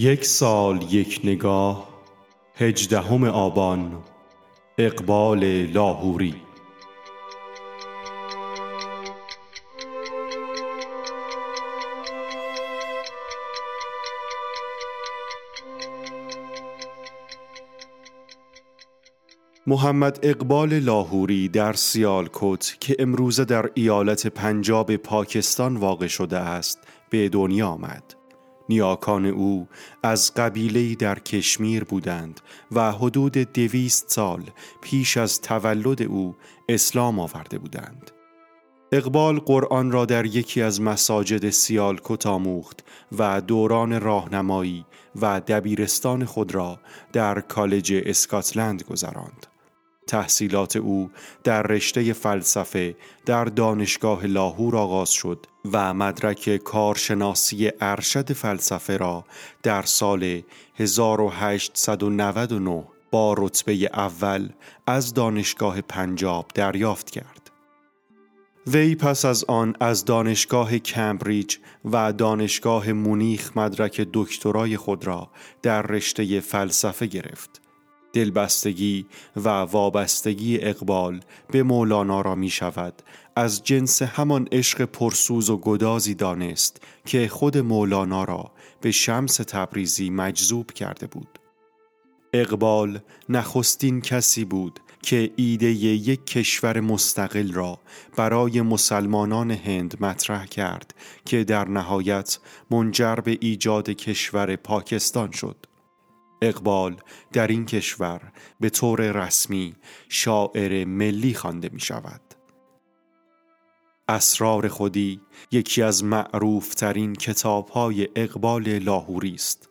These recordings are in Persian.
یک سال یک نگاه هجدهم آبان اقبال لاهوری محمد اقبال لاهوری در سیالکوت که امروزه در ایالت پنجاب پاکستان واقع شده است به دنیا آمد. نیاکان او از قبیله در کشمیر بودند و حدود دویست سال پیش از تولد او اسلام آورده بودند. اقبال قرآن را در یکی از مساجد سیالکوت آموخت و دوران راهنمایی و دبیرستان خود را در کالج اسکاتلند گذراند. تحصیلات او در رشته فلسفه در دانشگاه لاهور آغاز شد و مدرک کارشناسی ارشد فلسفه را در سال 1899 با رتبه اول از دانشگاه پنجاب دریافت کرد. وی پس از آن از دانشگاه کمبریج و دانشگاه مونیخ مدرک دکترای خود را در رشته فلسفه گرفت. دلبستگی و وابستگی اقبال به مولانا را می شود. از جنس همان عشق پرسوز و گدازی دانست که خود مولانا را به شمس تبریزی مجذوب کرده بود. اقبال نخستین کسی بود که ایده یک کشور مستقل را برای مسلمانان هند مطرح کرد که در نهایت منجر به ایجاد کشور پاکستان شد. اقبال در این کشور به طور رسمی شاعر ملی خوانده می شود. اسرار خودی یکی از معروف ترین کتاب های اقبال لاهوری است.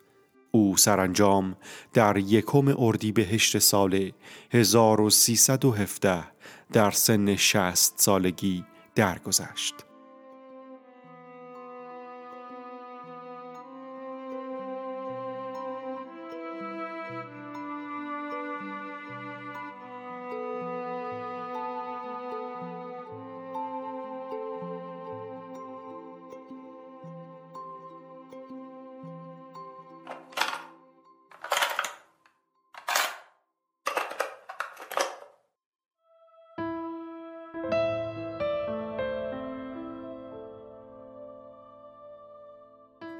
او سرانجام در یکم اردیبهشت سال 1317 در سن 60 سالگی درگذشت.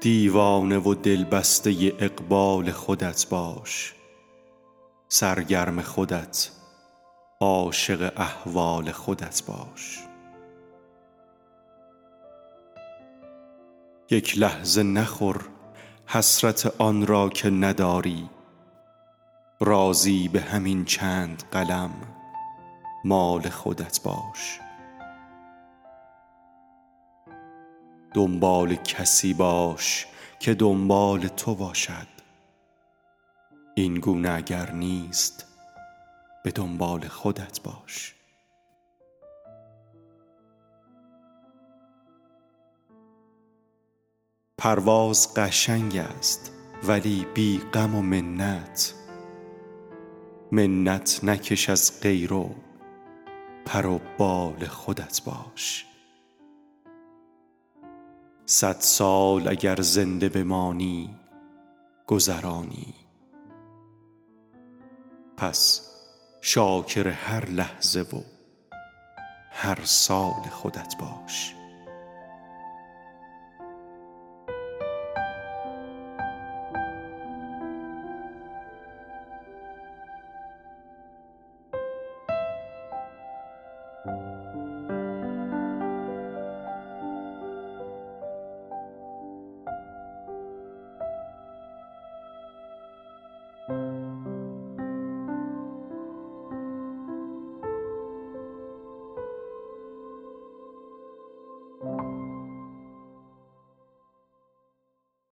دیوانه و دلبسته اقبال خودت باش. سرگرم خودت عاشق احوال خودت باش. یک لحظه نخور حسرت آن را که نداری. راضی به همین چند قلم مال خودت باش. دنبال کسی باش که دنبال تو باشد. این گونه اگر نیست به دنبال خودت باش. پرواز قشنگ است ولی بی غم و منت. منت نکش از غیر و پر و بال خودت باش. صد سال اگر زنده بمانی گذرانی. پس شاکر هر لحظه و هر سال خودت باش.